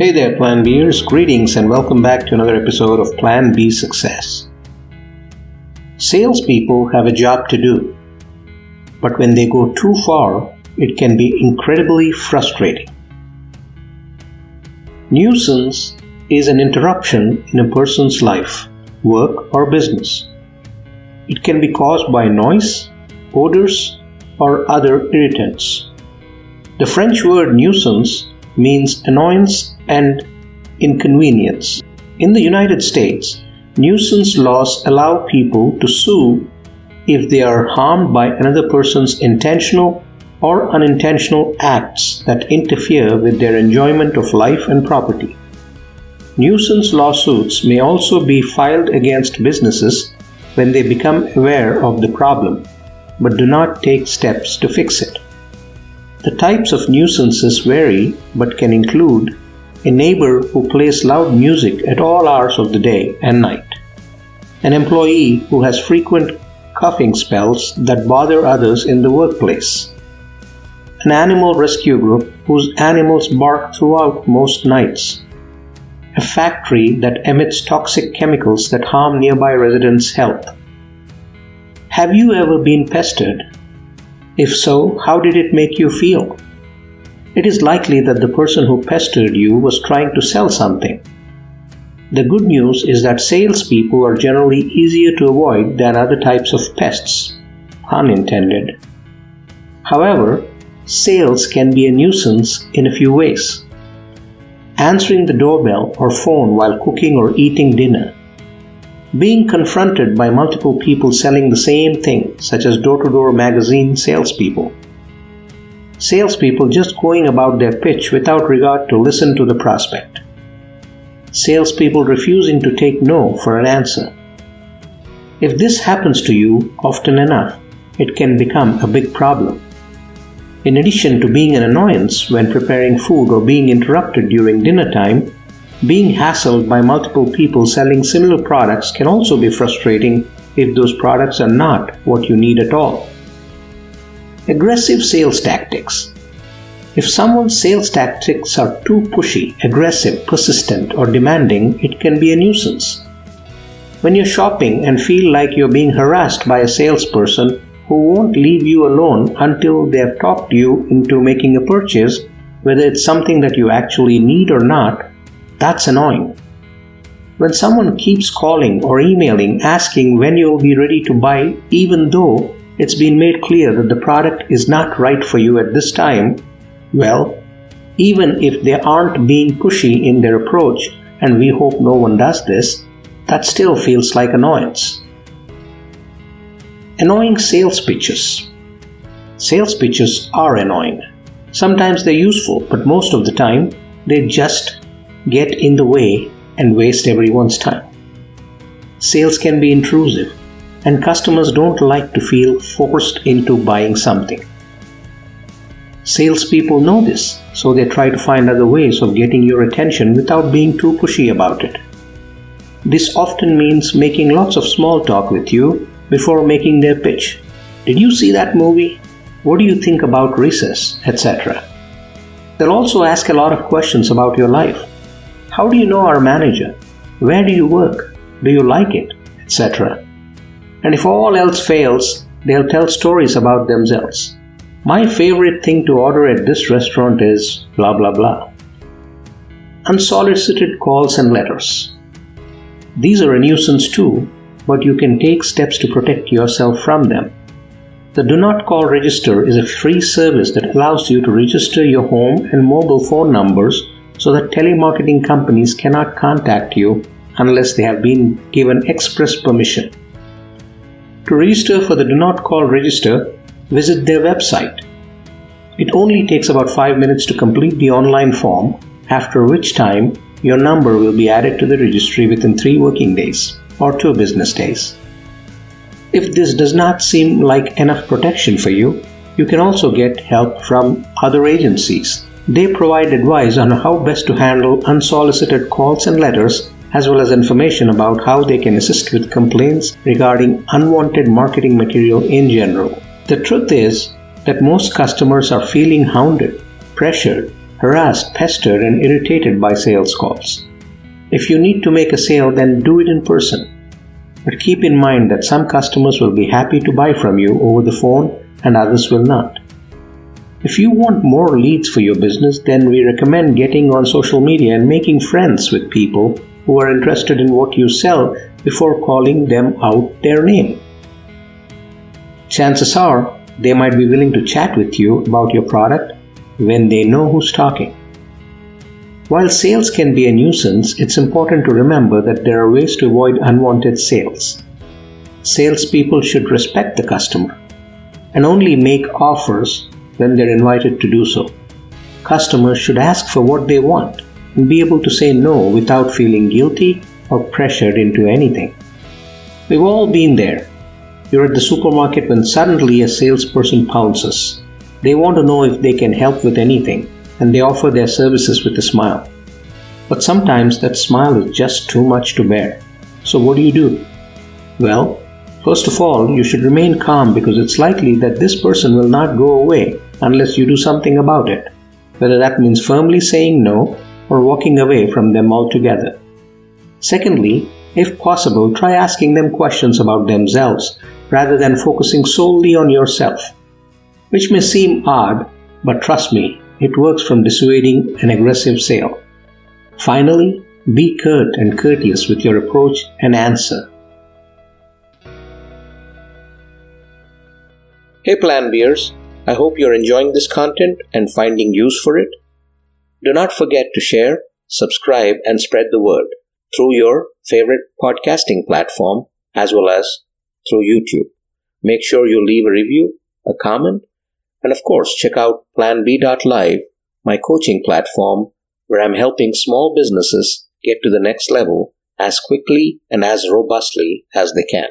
Hey there, Plan Bers. Greetings and welcome back to another episode of Plan B Success. Salespeople have a job to do, but when they go too far, it can be incredibly frustrating. Nuisance is an interruption in a person's life, work, or business. It can be caused by noise, odors, or other irritants. The French word nuisance means annoyance and inconvenience. In the United States, nuisance laws allow people to sue if they are harmed by another person's intentional or unintentional acts that interfere with their enjoyment of life and property. Nuisance lawsuits may also be filed against businesses when they become aware of the problem but do not take steps to fix it. The types of nuisances vary but can include a neighbor who plays loud music at all hours of the day and night, an employee who has frequent coughing spells that bother others in the workplace, an animal rescue group whose animals bark throughout most nights, a factory that emits toxic chemicals that harm nearby residents' health. Have you ever been pestered? If so, how did it make you feel? It is likely that the person who pestered you was trying to sell something. The good news is that salespeople are generally easier to avoid than other types of pests. Unintended. However, sales can be a nuisance in a few ways. Answering the doorbell or phone while cooking or eating dinner. Being confronted by multiple people selling the same thing, such as door to door magazine salespeople salespeople just going about their pitch without regard to listen to the prospect. Salespeople refusing to take no for an answer. If this happens to you often enough, it can become a big problem. In addition to being an annoyance when preparing food or being interrupted during dinner time, being hassled by multiple people selling similar products can also be frustrating if those products are not what you need at all. Aggressive sales tactics. If someone's sales tactics are too pushy, aggressive, persistent, or demanding, it can be a nuisance. When you're shopping and feel like you're being harassed by a salesperson who won't leave you alone until they have talked you into making a purchase, whether it's something that you actually need or not, that's annoying. When someone keeps calling or emailing asking when you'll be ready to buy, even though it's been made clear that the product is not right for you at this time, well, even if they aren't being pushy in their approach, and we hope no one does this, that still feels like annoyance. Annoying sales pitches. Sales pitches are annoying. Sometimes they're useful, but most of the time they just get in the way and waste everyone's time. Sales can be intrusive and customers don't like to feel forced into buying something. Salespeople know this, so they try to find other ways of getting your attention without being too pushy about it. This often means making lots of small talk with you before making their pitch. Did you see that movie? What do you think about recess? etc. They'll also ask a lot of questions about your life. How do you know our manager? Where do you work? Do you like it? etc. And if all else fails, they'll tell stories about themselves. My favorite thing to order at this restaurant is blah blah blah. Unsolicited calls and letters. These are a nuisance too, but you can take steps to protect yourself from them. The Do Not Call Register is a free service that allows you to register your home and mobile phone numbers so that telemarketing companies cannot contact you unless they have been given express permission. To register for the Do Not Call register, visit their website. It only takes about 5 minutes to complete the online form, after which time your number will be added to the registry within 3 working days or 2 business days. If this does not seem like enough protection for you, you can also get help from other agencies. They provide advice on how best to handle unsolicited calls and letters as well as information about how they can assist with complaints regarding unwanted marketing material in general. The truth is that most customers are feeling hounded, pressured, harassed, pestered, and irritated by sales calls. If you need to make a sale, then do it in person. But keep in mind that some customers will be happy to buy from you over the phone and others will not. If you want more leads for your business, then we recommend getting on social media and making friends with people who are interested in what you sell before calling them out their name. Chances are they might be willing to chat with you about your product when they know who's talking. While sales can be a nuisance, it's important to remember that there are ways to avoid unwanted sales. Salespeople should respect the customer and only make offers when they're invited to do so. Customers should ask for what they want be able to say no without feeling guilty or pressured into anything. We've all been there. You're at the supermarket when suddenly a salesperson pounces. They want to know if they can help with anything and they offer their services with a smile. But sometimes that smile is just too much to bear. So, what do you do? Well, first of all, you should remain calm because it's likely that this person will not go away unless you do something about it, whether that means firmly saying no or walking away from them altogether. Secondly, if possible, try asking them questions about themselves rather than focusing solely on yourself. Which may seem odd, but trust me, it works from dissuading an aggressive sale. Finally, be curt and courteous with your approach and answer. Hey Plan Beers, I hope you're enjoying this content and finding use for it. Do not forget to share, subscribe, and spread the word through your favorite podcasting platform as well as through YouTube. Make sure you leave a review, a comment, and of course, check out planb.live, my coaching platform where I'm helping small businesses get to the next level as quickly and as robustly as they can.